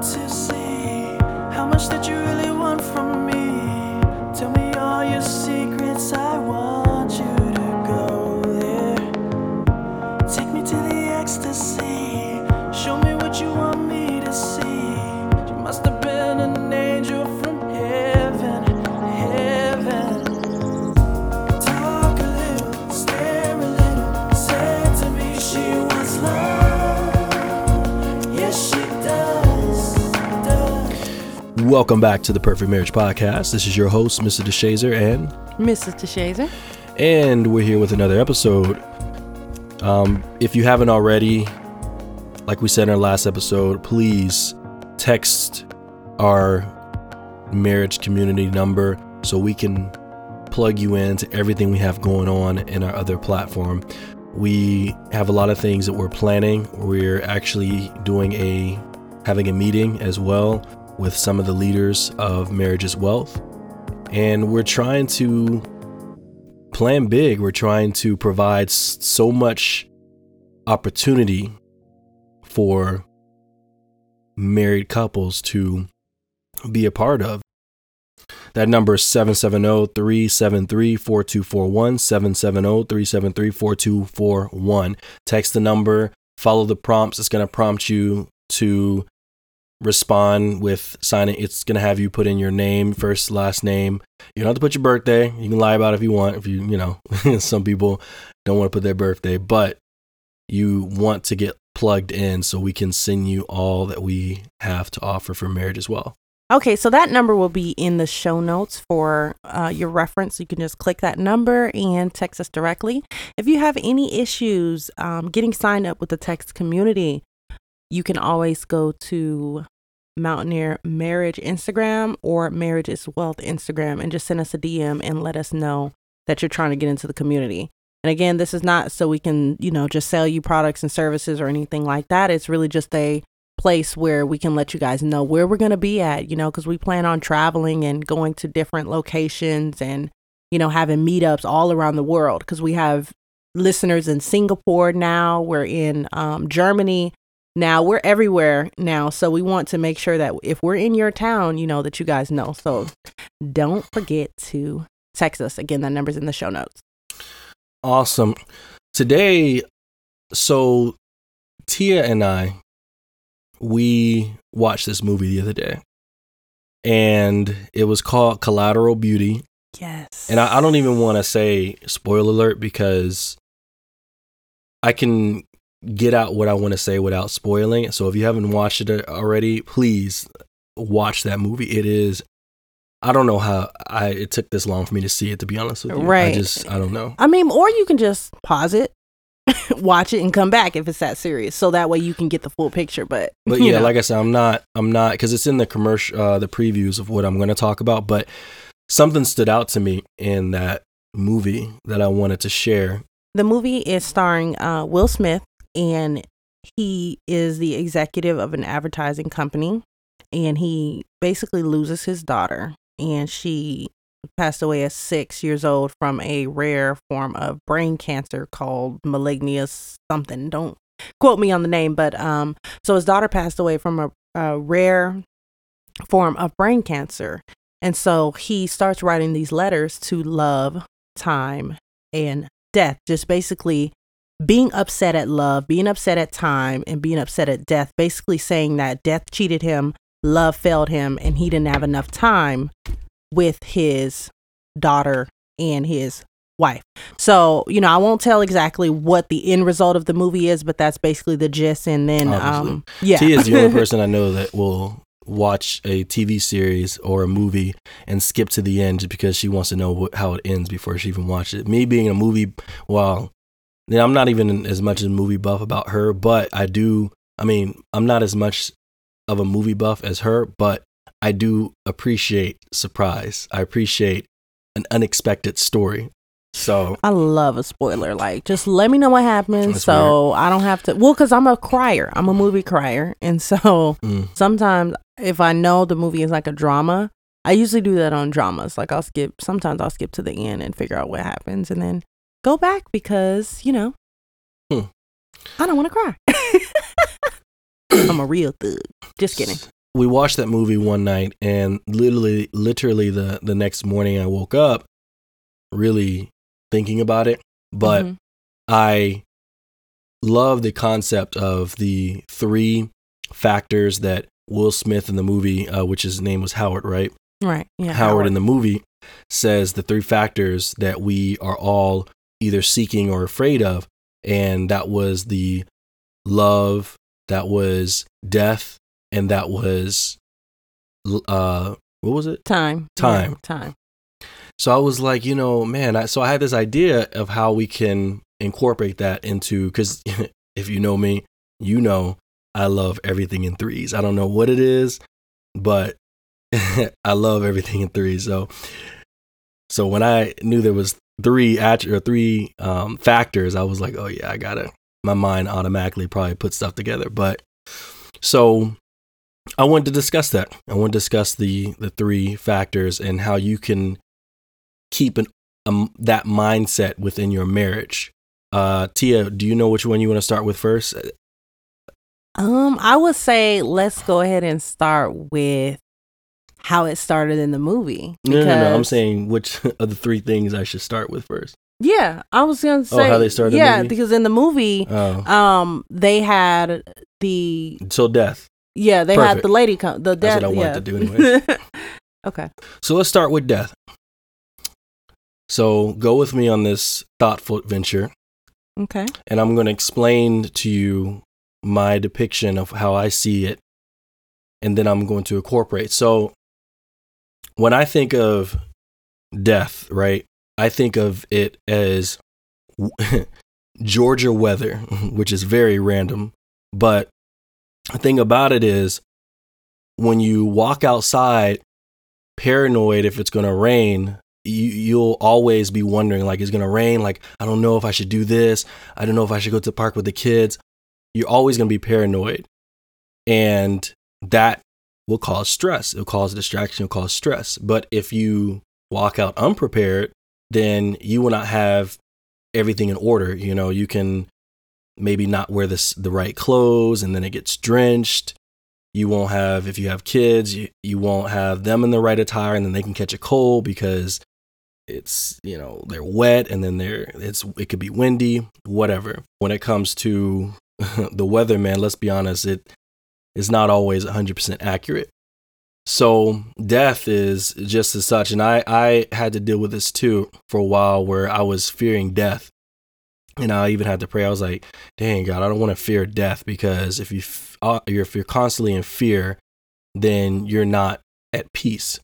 to see Welcome back to the Perfect Marriage Podcast. This is your host, Mr. DeShazer, and Mrs. DeShazer. and we're here with another episode. Um, if you haven't already, like we said in our last episode, please text our marriage community number so we can plug you into everything we have going on in our other platform. We have a lot of things that we're planning. We're actually doing a having a meeting as well with some of the leaders of Marriage is Wealth. And we're trying to plan big. We're trying to provide so much opportunity for married couples to be a part of. That number is 770 373 4241. 770 373 4241. Text the number, follow the prompts. It's going to prompt you to respond with signing. It's going to have you put in your name, first, last name. You don't have to put your birthday. You can lie about it if you want. If you, you know, some people don't want to put their birthday, but you want to get plugged in so we can send you all that we have to offer for marriage as well. Okay, so that number will be in the show notes for uh, your reference. You can just click that number and text us directly. If you have any issues um, getting signed up with the text community, you can always go to Mountaineer Marriage Instagram or Marriage is Wealth Instagram and just send us a DM and let us know that you're trying to get into the community. And again, this is not so we can, you know, just sell you products and services or anything like that. It's really just a place where we can let you guys know where we're going to be at, you know, because we plan on traveling and going to different locations and, you know, having meetups all around the world because we have listeners in Singapore now, we're in um, Germany now, we're everywhere now. So we want to make sure that if we're in your town, you know, that you guys know. So don't forget to text us. Again, that number's in the show notes. Awesome. Today, so Tia and I, we watched this movie the other day, and it was called Collateral Beauty. Yes. And I, I don't even want to say spoiler alert because I can get out what I want to say without spoiling it. So if you haven't watched it already, please watch that movie. It is. I don't know how I it took this long for me to see it. To be honest with you, Right. I just I don't know. I mean, or you can just pause it, watch it, and come back if it's that serious. So that way you can get the full picture. But, But yeah, know. like I said, I'm not, I'm not, because it's in the commercial, uh, the previews of what I'm going to talk about. But something stood out to me in that movie that I wanted to share. the movie is starring uh, Will Smith, and he is the executive of an advertising company, and he basically loses his daughter, and she passed away at six years old from a rare form of brain cancer called malignus something. Don't quote me on the name, but um, so his daughter passed away from a, a rare form of brain cancer, and so he starts writing these letters to love, time, and death, just basically being upset at love, being upset at time, and being upset at death, basically saying that death cheated him, love failed him, and he didn't have enough time with his daughter and his wife. So, you know, I won't tell exactly what the end result of the movie is, but that's basically the gist. And then, Obviously. um, yeah. Tia is the only person I know that will watch a TV series or a movie and skip to the end just because she wants to know what, how it ends before she even watches it. Me being a movie, well, yeah, I'm not even as much a movie buff about her, but I do. I mean, I'm not as much of a movie buff as her, but I do appreciate surprise. I appreciate an unexpected story. So I love a spoiler. Like, just let me know what happens so I don't have to. Well, because I'm a crier. I'm a movie crier. And so mm, sometimes if I know the movie is like a drama, I usually do that on dramas. Like, I'll skip, sometimes I'll skip to the end and figure out what happens and then go back because, you know, Hmm. I don't want to cry. I'm a real thug. Just kidding. we watched that movie one night and literally literally the the next morning I woke up really thinking about it, but Mhm. I love the concept of the three factors that Will Smith in the movie, uh, which his name was Howard, right? right. Yeah. Howard in the movie says the three factors that we are all either seeking or afraid of. And that was the love, that was death, and that was, uh, what was it? time. Time. Yeah, time. So I was like, you know, man, I, so I had this idea of how we can incorporate that into, because if you know me, you know I love everything in threes. I don't know what it is, but I love everything in threes. So, so when I knew there was three or three um, factors, I was like, oh yeah, I gotta. My mind automatically probably put stuff together. But so I wanted to discuss that. I want to discuss the the three factors and how you can keep an um, that mindset within your marriage. Uh, Tia, do you know which one you want to start with first? Um, I would say let's go ahead and start with how it started in the movie. No, no, no. I'm saying which of the three things I should start with first. Yeah, I was gonna say Oh, how they started the Yeah, movie? because in the movie, Oh, um, they had the so death. yeah they had the lady come the That's death. what I wanted yeah. to do anyways. okay. So let's start with death. So go with me on this thoughtful venture, Okay. and I'm going to explain to you my depiction of how I see it, and then I'm going to incorporate. So when I think of death, right, I think of it as Georgia weather, which is very random. But the thing about it is, when you walk outside, paranoid if it's going to rain, you, you'll always be wondering, like, it's going to rain. Like, I don't know if I should do this. I don't know if I should go to the park with the kids. You're always going to be paranoid. And that will cause stress. It'll cause distraction, it'll cause stress. But if you walk out unprepared, then you will not have everything in order. You know, you can maybe not wear this the right clothes and then it gets drenched. You won't have if you have kids, you, you won't have them in the right attire and then they can catch a cold because it's, you know, they're wet and then they're it's it could be windy, whatever. When it comes to the weather, man, let's be honest, it is not always 100% accurate. So death is just as such, and I I had to deal with this too for a while, where I was fearing death, and I even had to pray. I was like, "Dang God, I don't want to fear death because if you f- uh, you're if you're constantly in fear, then you're not at peace."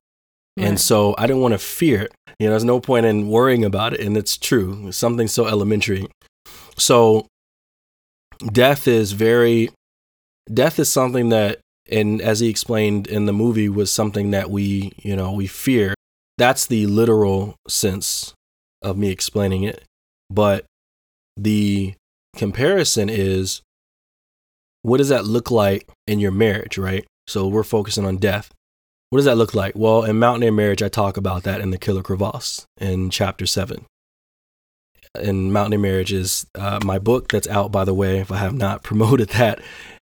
And so I didn't want to fear it. You know, there's no point in worrying about it, and it's true. It's something so elementary. So death is very death is something that and as he explained in the movie was something that we you know we fear. That's the literal sense of me explaining it. But the comparison is what does that look like in your marriage right? So we're focusing on death. What does that look like? Well in mountaineer marriage i talk about that in the killer crevasse in chapter 7 and Mountaineer Marriage is uh, my book that's out, by the way. If I have not promoted that,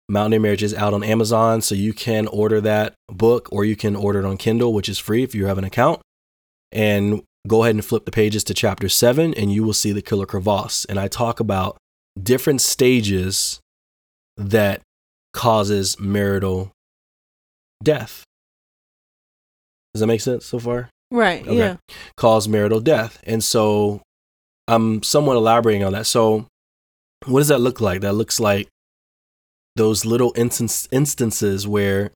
Mountaineer Marriage is out on Amazon, so you can order that book or you can order it on Kindle, which is free if you have an account. And go ahead and flip the pages to chapter seven, and you will see the killer crevasse. And I talk about different stages that causes marital death. Does that make sense so far? Right. Okay. Yeah. cause marital death. And so I'm somewhat elaborating on that. So, what does that look like? That looks like those little instance, instances where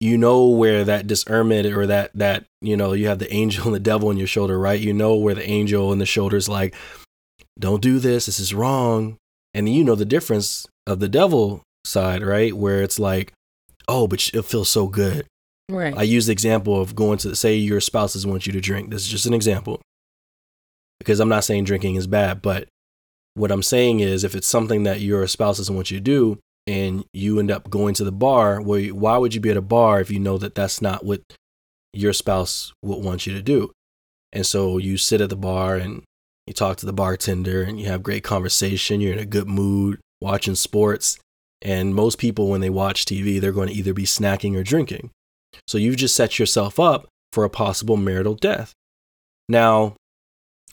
you know where that discernment or that that you know you have the angel and the devil on your shoulder, right? You know where the angel and the shoulder is like, don't do this. This is wrong. And you know the difference of the devil side, right? Where it's like, oh, but it feels so good. Right. I use the example of going to say your spouses want you to drink. This is just an example. Because I'm not saying drinking is bad, but what I'm saying is if it's something that your spouse doesn't want you to do and you end up going to the bar, why would you be at a bar if you know that that's not what your spouse would want you to do? And so you sit at the bar and you talk to the bartender and you have great conversation, you're in a good mood, watching sports, And most people, when they watch TV, they're going to either be snacking or drinking. So you've just set yourself up for a possible marital death. Now,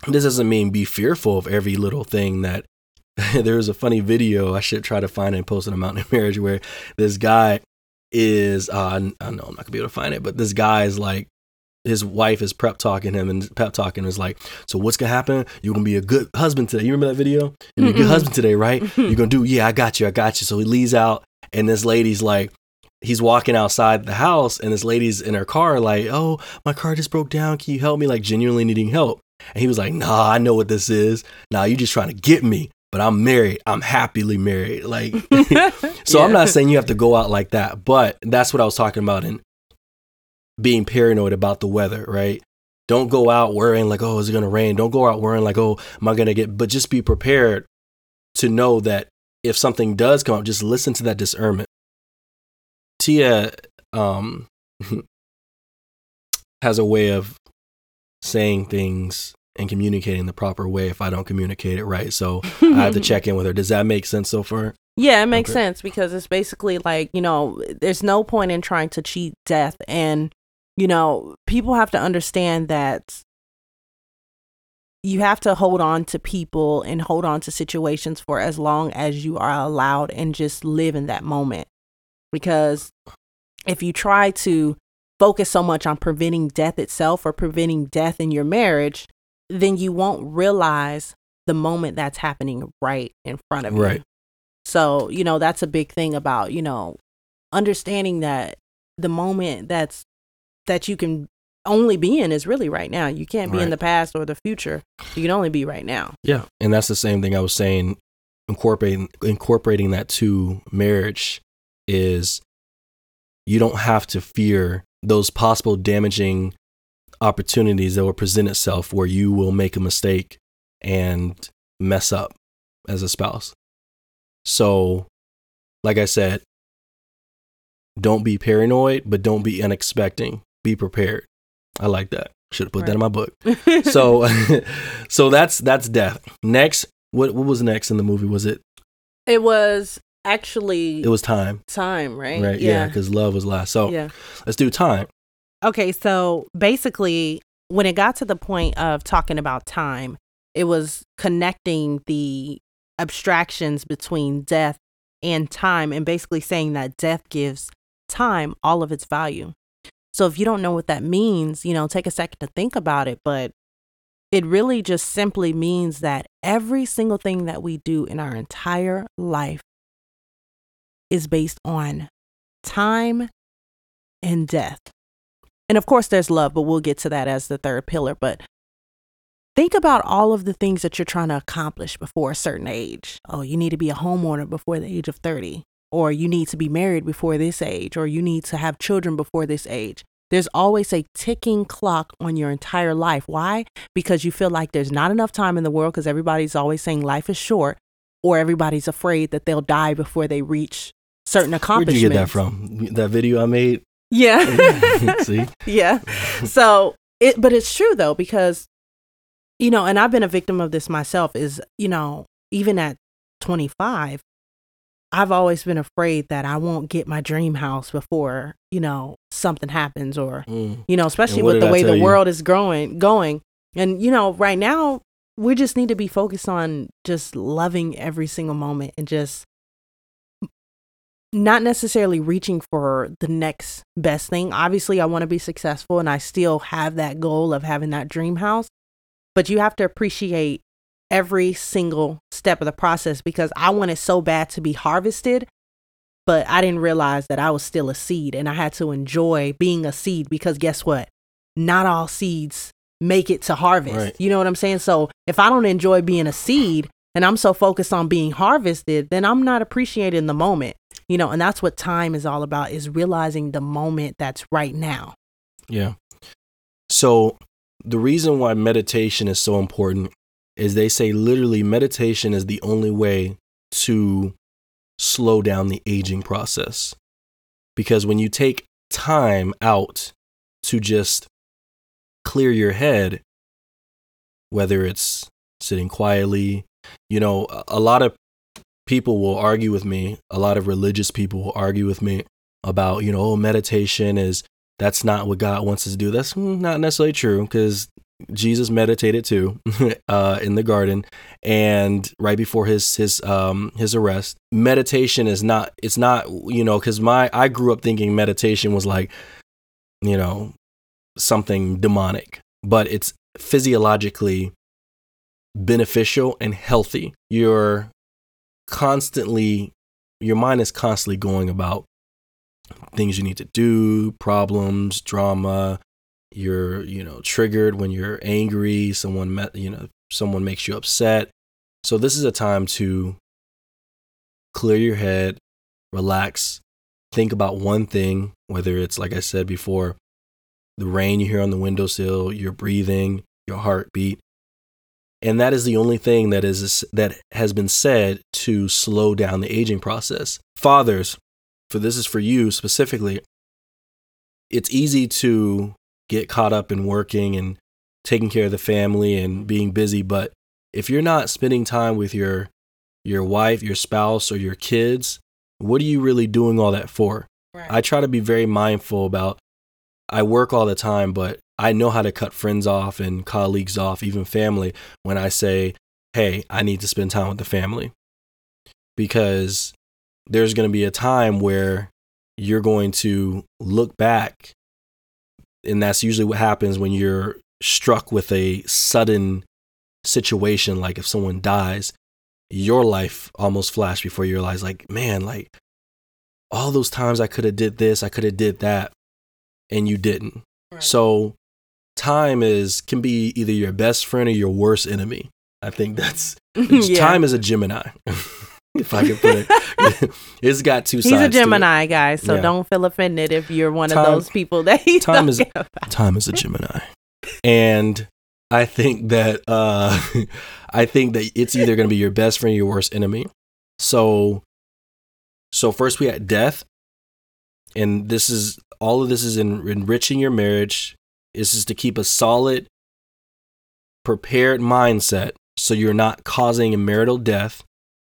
this doesn't mean be fearful of every little thing that there was a funny video I should try to find and post in a mountain marriage where this guy is uh, I know I'm not gonna be able to find it, but this guy is like his wife is prep talking him and pep talking is like, so what's gonna happen? You're gonna be a good husband today. You remember that video? You're a good husband today, right? You're gonna do, yeah, I got you, I got you. So he leaves out, and this lady's like, he's walking outside the house, and this lady's in her car, like, oh, my car just broke down. Can you help me? Like genuinely needing help. And he was like, nah, I know what this is. Nah, you're just trying to get me. But I'm married. I'm happily married. Like, so I'm not saying you have to go out like that, but that's what I was talking about in being paranoid about the weather, right? Don't go out worrying like, oh, is it gonna rain? Don't go out worrying like, oh, am I gonna get? But just be prepared to know that if something does come up, just listen to that discernment. Tia um, has a way of saying things and communicating the proper way if I don't communicate it right. So I have to check in with her. Does that make sense so far? Yeah, it makes Okay. sense because it's basically like, you know, there's no point in trying to cheat death. And, you know, people have to understand that you have to hold on to people and hold on to situations for as long as you are allowed and just live in that moment. Because if you try to focus so much on preventing death itself or preventing death in your marriage, then you won't realize the moment that's happening right in front of you. Right. So, you know, that's a big thing about, you know, understanding that the moment that's that you can only be in is really right now. You can't be in the past or the future. You can only be right now. Yeah, and that's the same thing I was saying. Incorporating incorporating that to marriage is you don't have to fear those possible damaging opportunities that will present itself where you will make a mistake and mess up as a spouse. So, like I said, don't be paranoid, but don't be unexpecting. Be prepared. I like that. Should have put that in my book. So, so that's that's death. Next, what what was next in the movie? Was it? it was actually It was time, time, right? right? Yeah, because love was last. So yeah. let's do time. Okay, so basically, when it got to the point of talking about time, it was connecting the abstractions between death and time, and basically saying that death gives time all of its value. So if you don't know what that means, you know, take a second to think about it. But it really just simply means that every single thing that we do in our entire life is based on time and death. And of course, there's love, but we'll get to that as the third pillar. But think about all of the things that you're trying to accomplish before a certain age. Oh, you need to be a homeowner before the age of 30, or you need to be married before this age, or you need to have children before this age. There's always a ticking clock on your entire life. Why? Because you feel like there's not enough time in the world because everybody's always saying life is short, or everybody's afraid that they'll die before they reach certain Where'd you get that from? That video I made. Yeah. See, yeah. So it, but it's true though because, you know, and I've been a victim of this myself. Is you know, even at 25, I've always been afraid that I won't get my dream house before you know something happens, or Mm. you know, especially with the I way the you? world is growing, going. And you know, right now we just need to be focused on just loving every single moment and just not necessarily reaching for the next best thing. Obviously, I want to be successful and I still have that goal of having that dream house, but you have to appreciate every single step of the process because I want it so bad to be harvested, but I didn't realize that I was still a seed and I had to enjoy being a seed because guess what? Not all seeds make it to harvest. Right. You know what I'm saying? So if I don't enjoy being a seed and I'm so focused on being harvested, then I'm not appreciating the moment. You know, and that's what time is all about is realizing the moment that's right now. Yeah. So the reason why meditation is so important is they say literally meditation is the only way to slow down the aging process. Because when you take time out to just clear your head, whether it's sitting quietly, you know, a- lot of people will argue with me. A lot of religious people will argue with me about, you know, oh, meditation is that's not what God wants us to do. That's mm, not necessarily true because Jesus meditated too uh, in the garden and right before his his um his arrest. Meditation is not it's not you know because my I grew up thinking meditation was like you know something demonic, but it's physiologically beneficial and healthy. You're constantly your mind is constantly going about things you need to do, problems, drama. You're, you know, triggered when you're angry, someone met, you know, someone makes you upset. So this is a time to clear your head, relax, think about one thing, whether it's like I said before, the rain you hear on the windowsill, your breathing, your heartbeat. And that is the only thing that is that has been said to slow down the aging process. Fathers, for this is for you specifically, it's easy to get caught up in working and taking care of the family and being busy, but if you're not spending time with your your wife, your spouse or your kids, what are you really doing all that for? Right. I try to be very mindful about I work all the time, but I know how to cut friends off and colleagues off, even family, when I say, hey, I need to spend time with the family. Because there's going to be a time where you're going to look back and that's usually what happens when you're struck with a sudden situation like if someone dies your life almost flashed before you realize like man like all those times i could have did this i could have did that and you didn't right. so time is can be either your best friend or your worst enemy i think that's yeah. time is a gemini if I can put it. it's got two he's sides. He's a Gemini, guys, so yeah. don't feel offended if you're one time, of those people that he's time is about. time is a Gemini, and I think that uh, I think that it's either going to be your best friend or your worst enemy. So, so first we had death, and this is all of this is in enriching your marriage. Is to keep a solid, prepared mindset so you're not causing a marital death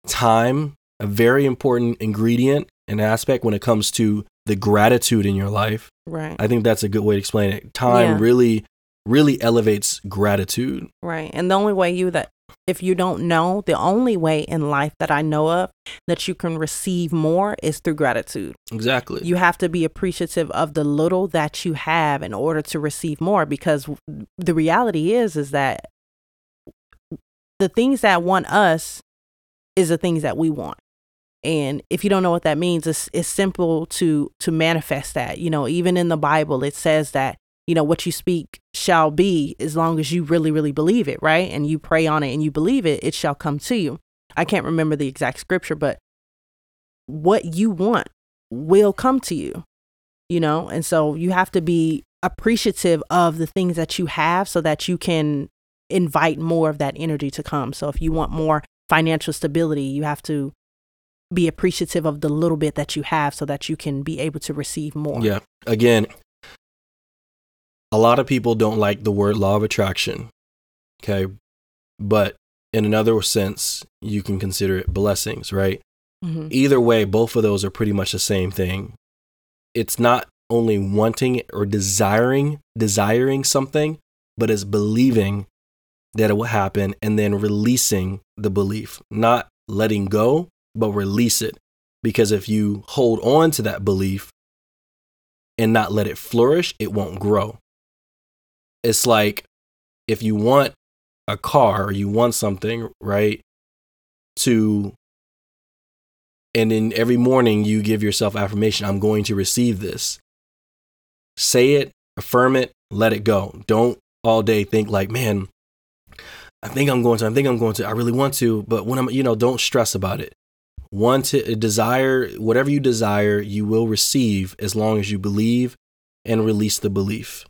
time, a very important ingredient and aspect when it comes to the gratitude in your life. Right. I think that's a good way to explain it. Time yeah. really, really elevates gratitude. Right. And the only way you that if you don't know, the only way in life that I know of that you can receive more is through gratitude. Exactly. You have to be appreciative of the little that you have in order to receive more because the reality is is that the things that want us is the things that we want. And if you don't know what that means, it's it's simple to to manifest that. You know, even in the Bible it says that, you know, what you speak shall be as long as you really, really believe it, right? And you pray on it and you believe it, it shall come to you. I can't remember the exact scripture, but what you want will come to you. You know, and so you have to be appreciative of the things that you have so that you can invite more of that energy to come. So if you want more financial stability, you have to be appreciative of the little bit that you have so that you can be able to receive more. Yeah. Again, a lot of people don't like the word law of attraction. Okay. But in another sense, you can consider it blessings, right? Mm-hmm. Either way, both of those are pretty much the same thing. It's not only wanting or desiring desiring something, but it's believing that it will happen and then releasing the belief, not letting go, but release it. Because if you hold on to that belief and not let it flourish, it won't grow. It's like if you want a car or you want something, right? To, and then every morning you give yourself affirmation I'm going to receive this. Say it, affirm it, let it go. Don't all day think like, man, I think I'm going to, I think I'm going to, I really want to, but when I'm, you know, don't stress about it. Want to uh, desire, whatever you desire, you will receive as long as you believe and release the belief.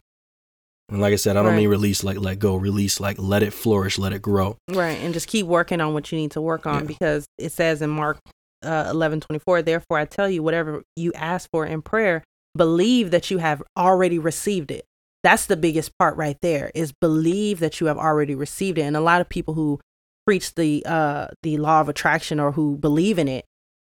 And like I said, I don't right. mean release like let go, release like let it flourish, let it grow. Right. And just keep working on what you need to work on yeah. because it says in Mark uh, 11 24, therefore I tell you, whatever you ask for in prayer, believe that you have already received it that's the biggest part right there is believe that you have already received it and a lot of people who preach the uh the law of attraction or who believe in it,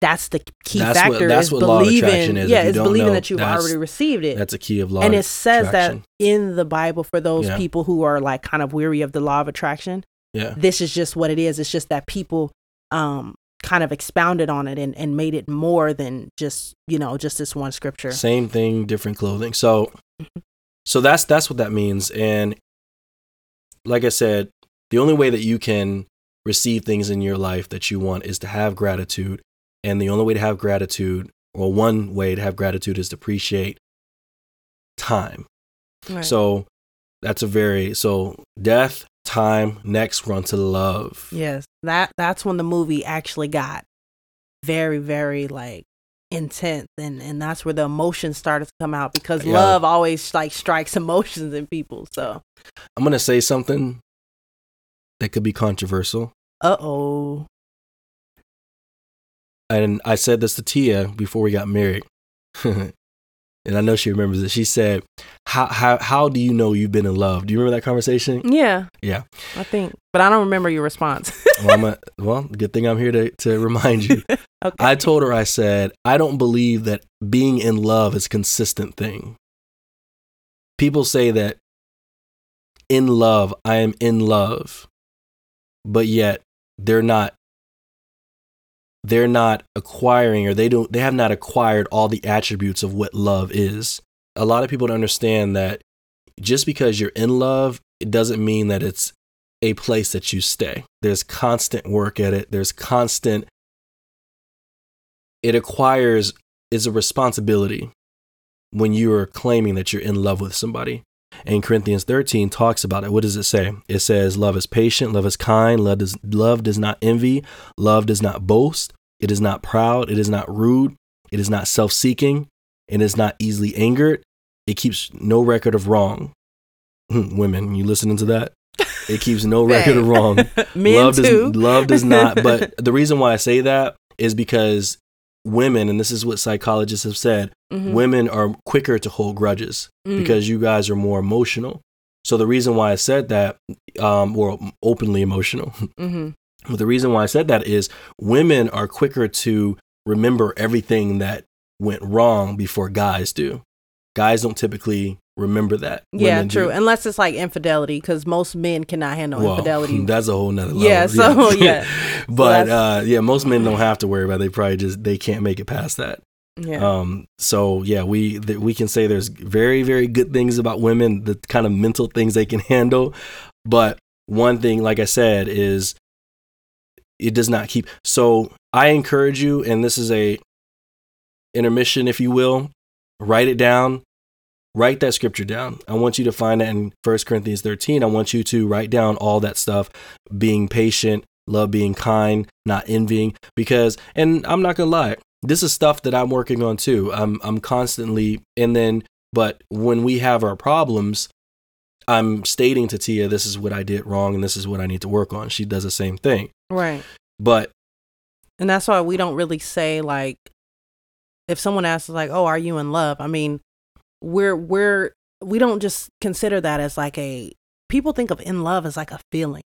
that's the key That's what- factor. that's is what law of believing, attraction is. Yeah, it's believing know, that you've already received it. That's a key of law. and it says attraction. that in the Bible for those Yeah. people who are like kind of weary of the law of attraction. Yeah. This is just what it is. It's just that people um kind of expounded on it and, and made it more than just, you know, just this one scripture. Same thing, different clothing. So Mm-hmm. so that's that's what that means. And like I said, the only way that you can receive things in your life that you want is to have gratitude. And the only way to have gratitude, or one way to have gratitude is to appreciate time. Right. So that's a very so death, time, next run to love. Yes, that that's when the movie actually got very, very like intense, and and that's where the emotions started to come out because Yeah. love always like strikes emotions in people. So, I'm gonna say something that could be controversial. uh oh, and I said this to Tia before we got married, and I know she remembers it. She said, "How how how do you know you've been in love? Do you remember that conversation?" yeah, Yeah. I think, but I don't remember your response. Well, I'm a, well, good thing I'm here to to remind you. okay, I told her I said I don't believe that being in love is a consistent thing. People say that in love, I am in love, but yet they're not they're not acquiring or they don't they have not acquired all the attributes of what love is. A lot of people don't understand that just because you're in love, it doesn't mean that it's a place that you stay. There's constant work at it. There's constant it acquires is a responsibility when you are claiming that you're in love with somebody. And Corinthians 13 talks about it. What does it say? It says, Love is patient, love is kind, love does, love does not envy, love does not boast, it is not proud, it is not rude, it is not self seeking, it is not easily angered, it keeps no record of wrong. Hmm, women, you listening to that? It keeps no record of wrong love too. does love does not but the reason why i say that is because women and this is what psychologists have said Mhm. women are quicker to hold grudges Mm. because you guys are more emotional so the reason why i said that um or openly emotional Mhm. but the reason why i said that is women are quicker to remember everything that went wrong before guys do guys don't typically remember that Yeah, true. do. Unless it's like infidelity, because most men cannot handle Well, infidelity. That's a whole nother level. Yeah, so, yeah. but So uh, yeah, most men don't have to worry about. It. They probably just they can't make it past that. Yeah. Um, so yeah, we th- we can say there's very very good things about women, the kind of mental things they can handle. But one thing, like I said, is it does not keep. So I encourage you, and this is a intermission, if you will. Write it down. Write that scripture down. I want you to find that in 1 Corinthians 13. I want you to write down all that stuff being patient, love being kind, not envying. Because, and I'm not to lie, this is stuff that I'm working on too. I'm, I'm constantly, and then, but when we have our problems, I'm stating to Tia, this is what I did wrong and this is what I need to work on. She does the same thing. right. But And that's why we don't really say like if someone asks like, "Oh, are you in love?" I mean, we're we're we don't just consider that as like a people think of in love as like a feeling.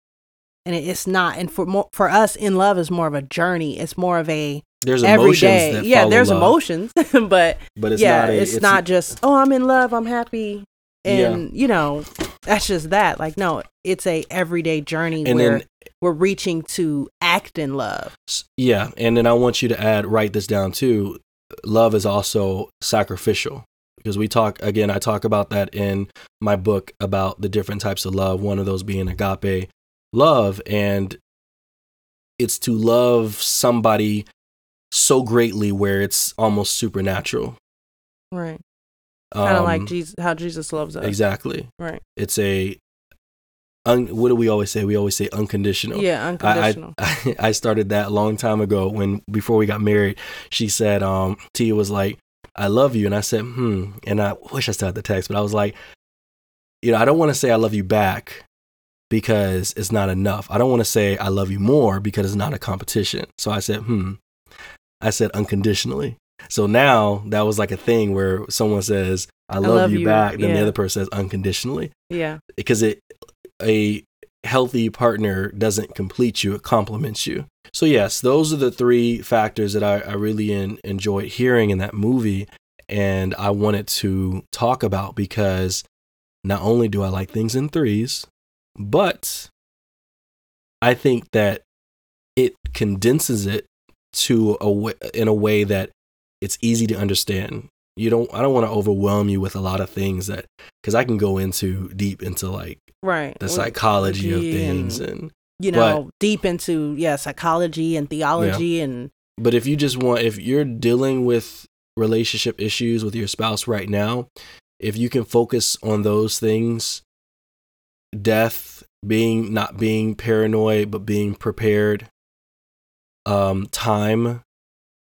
And it's not. And for more, for us, in love is more of a journey. It's more of a there's emotions everyday. that Yeah, there's love, emotions, but but it's yeah, not a, it's, not just oh, I'm in love, I'm happy, Yeah. and you know, that's just that. Like no, it's a everyday journey and where then we're reaching to act in love. Yeah, and then I want you to add write this down too. Love is also sacrificial because we talk again. I talk about that in my book about the different types of love. One of those being agape love, and it's to love somebody so greatly where it's almost supernatural. Right. Kind of Um, like Jesus, how Jesus loves us. Exactly. Right. It's a. Un, what do we always say? We always say unconditional. Yeah, I, unconditional. I I started that a long time ago when before we got married. She said, um, Tia was like, "I love you," and I said, "Hmm." And I wish I still had the text, but I was like, you know, I don't want to say I love you back because it's not enough. I don't want to say I love you more because it's not a competition. So I said, "Hmm." I said unconditionally. So now that was like a thing where someone says, "I love, love you, you," back," then the other person says unconditionally yeah. because it a healthy partner doesn't complete you, it complements you. So, yes, those are the three factors that I, I really in, enjoyed hearing in that movie. And I wanted to talk about because not only do I like things in threes, but I think that it condenses it to a way, in a way that it's easy to understand. You don't I don't want to overwhelm you with a lot of things that cuz I can go into deep into like right the psychology of things and you know deep into yeah psychology and theology and but if you just want if you're dealing with relationship issues with your spouse right now, if you can focus on those things death, being not being paranoid but being prepared um time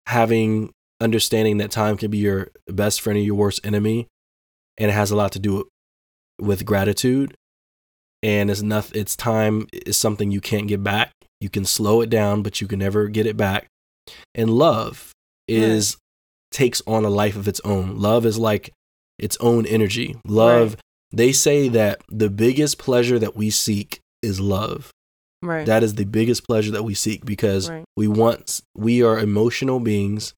having understanding that time can be your best friend or your worst enemy and it has a lot to do with gratitude. And it's nothing it's time is something you can't get back. You can slow it down but you can never get it back. And love is takes on a life of its own. Love is like its own energy. Love they say that the biggest pleasure that we seek is love right that is the biggest pleasure that we seek because Right. we want we are emotional beings.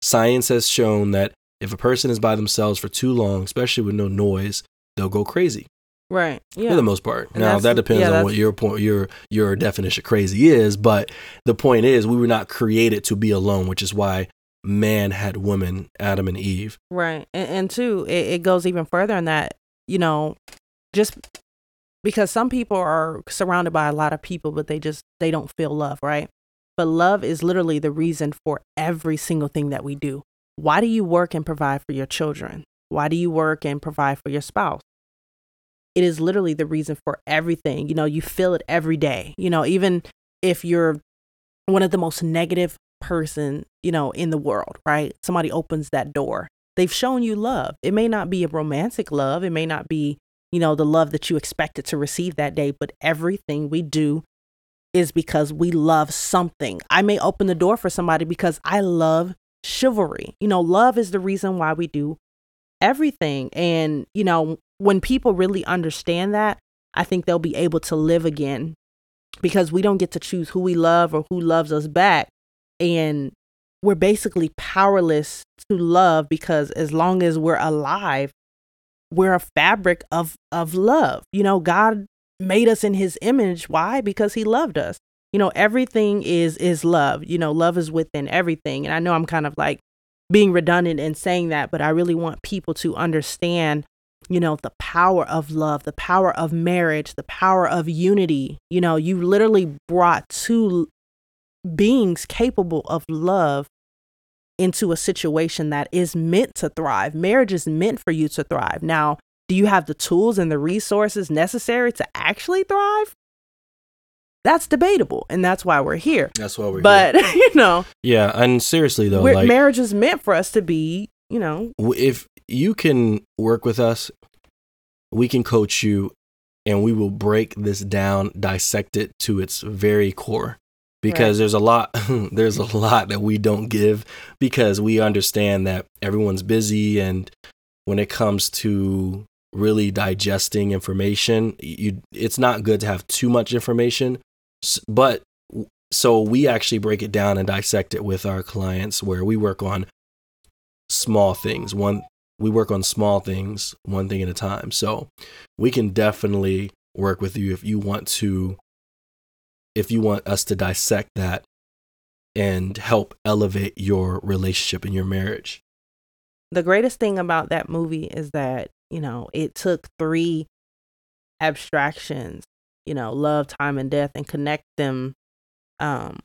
Science has shown that if a person is by themselves for too long, especially with no noise, they'll go crazy right yeah for the most part. And now that depends yeah, on what your point your your definition of crazy is, but the point is we were not created to be alone, which is why man had woman, Adam and Eve. Right. And, and two, it, it goes even further in that, you know, just because some people are surrounded by a lot of people, but they just, they don't feel love, right? But love is literally the reason for every single thing that we do. Why do you work and provide for your children? Why do you work and provide for your spouse? It is literally the reason for everything. You know, you feel it every day. You know, even if you're one of the most negative person, you know, in the world, right? Somebody opens that door. They've shown you love. It may not be a romantic love. It may not be, you know, the love that you expected to receive that day, but everything we do is because we love something. I may open the door for somebody because I love chivalry. You know, love is the reason why we do everything. And, you know, when people really understand that, I think they'll be able to live again because we don't get to choose who we love or who loves us back. And we're basically powerless to love because as long as we're alive, we're a fabric of of love. You know, God made us in his image. Why? Because he loved us. You know, everything is is love. You know, love is within everything. And I know I'm kind of like being redundant in saying that, but I really want people to understand, you know, the power of love, the power of marriage, the power of unity. You know, you literally brought two beings capable of love into a situation that is meant to thrive. Marriage is meant for you to thrive. Now, do you have the tools and the resources necessary to actually thrive? That's debatable, and that's why we're here. That's why we're But here. But you know, Yeah, and seriously though, like marriage is meant for us to be, you know, if you can work with us, we can coach you and we will break this down, dissect it to its very core. Because there's a lot there's a lot that we don't give because we understand that everyone's busy and when it comes to really digesting information, you it's not good to have too much information. But so we actually break it down and dissect it with our clients where we work on small things one we work on small things one thing at a time so we can definitely work with you if you want to if you want us to dissect that and help elevate your relationship and your marriage? The greatest thing about that movie is that you know it took three abstractions you know love time and death and connect them um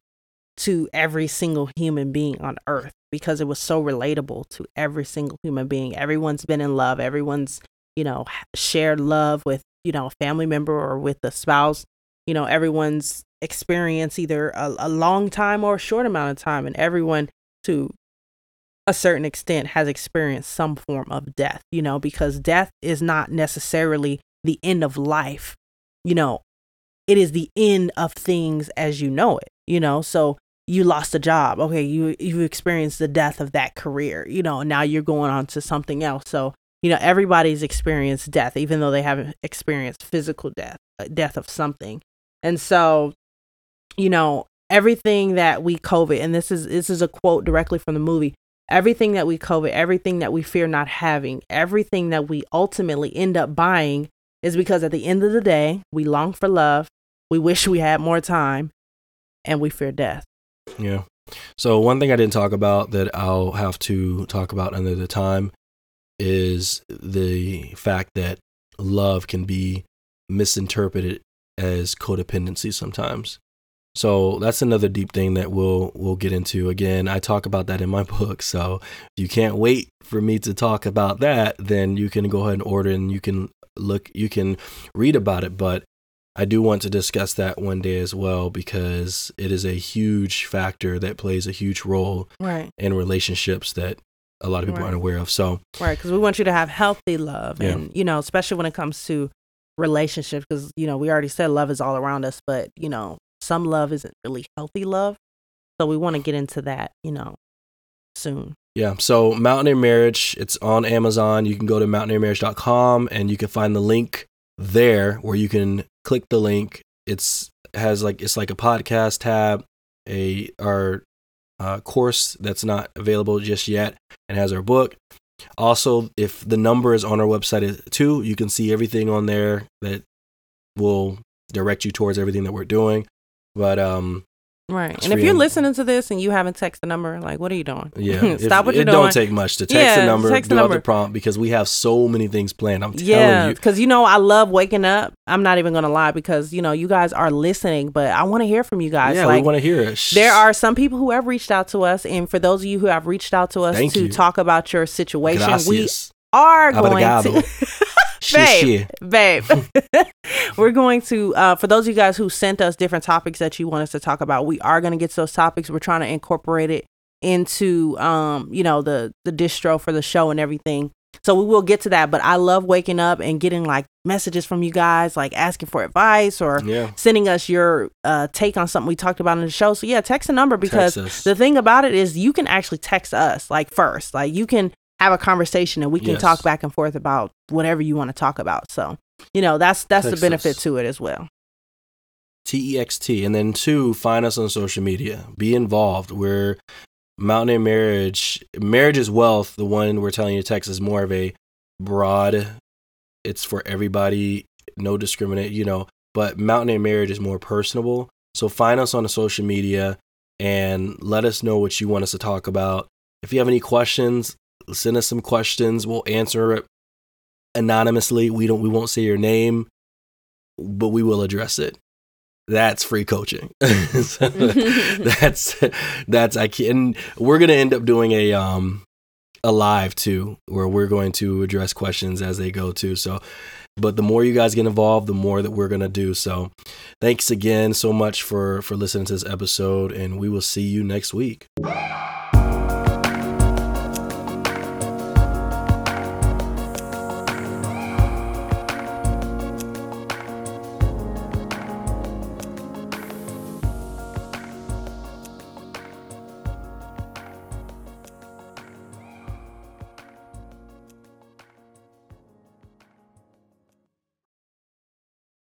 to every single human being on earth because it was so relatable to every single human being. Everyone's been in love. Everyone's you know shared love with you know a family member or with a spouse. You know everyone's experienced either a, a long time or a short amount of time and everyone to a certain extent has experienced some form of death, you know, because death is not necessarily the end of life, you know, it is the end of things as you know it, you know. So you lost a job, okay, you you experienced the death of that career, you know, now you're going on to something else. So you know, everybody's experienced death, even though they haven't experienced physical death, uh, death of something. And so, you know, everything that we covet, and this is this is a quote directly from the movie. Everything that we covet, everything that we fear not having, everything that we ultimately end up buying is because at the end of the day, we long for love, we wish we had more time, and we fear death. Yeah. So one thing I didn't talk about that I'll have to talk about another time is the fact that love can be misinterpreted as codependency sometimes. So that's another deep thing that we'll we'll get into. Again, I talk about that in my book. So if you can't wait for me to talk about that, then you can go ahead and order and you can look you can read about it. But I do want to discuss that one day as well because it is a huge factor that plays a huge role right. in relationships that a lot of people Right. aren't aware of. So Right, because we want you to have healthy love, Yeah. and you know, especially when it comes to relationships, because you know we already said love is all around us, but you know, some love isn't really healthy love, so we want to get into that, you know, soon. Yeah. So Mountaineer Marriage, it's on Amazon. You can go to mountaineermarriage.com and you can find the link there where you can click the link. It's has like it's like a podcast tab, a our uh, course that's not available just yet, and has our book. Also, if the number is on our website too, you can see everything on there that will direct you towards everything that we're doing. But um, Right, It's and if you're listening to this and you haven't texted the number, like, what are you doing? Yeah, stop if- what you're it doing. It don't take much to text Yeah, the number, text do the number. prompt because we have so many things planned. I'm telling yeah, you. because you know I love waking up. I'm not even gonna lie because you know you guys are listening, but I want to hear from you guys. Yeah, like, we want to hear it. Shh. There are some people who have reached out to us, and for those of you who have reached out to us Thank to you. talk about your situation, we are going to. Babe, babe. We're going to, uh, for those of you guys who sent us different topics that you want us to talk about, we are going to get to those topics. We're trying to incorporate it into, um, you know, the the distro for the show and everything. So we will get to that. But I love waking up and getting like messages from you guys, like asking for advice or Yeah. sending us your uh, take on something we talked about in the show. So yeah, text a number because the thing about it is you can actually text us like first, like you can have a conversation and we can Yes. talk back and forth about whatever you want to talk about. So you know that's that's Text the benefit to it as well. T E X T. And then two, find us on social media. Be involved. We're Mountaineer Marriage. Marriage is Wealth, the one we're telling you to text is more of a broad, it's for everybody, no discriminate, you know. But Mountaineer Marriage is more personable. So find us on the social media and let us know what you want us to talk about. If you have any questions, send us some questions. We'll answer it anonymously. We don't we won't say your name, but we will address it. That's free coaching. So that's that's I can. And we're gonna end up doing a um a live too, where we're going to address questions as they go too. So, but the more you guys get involved, the more that we're gonna do. So, thanks again so much for for listening to this episode, and we will see you next week.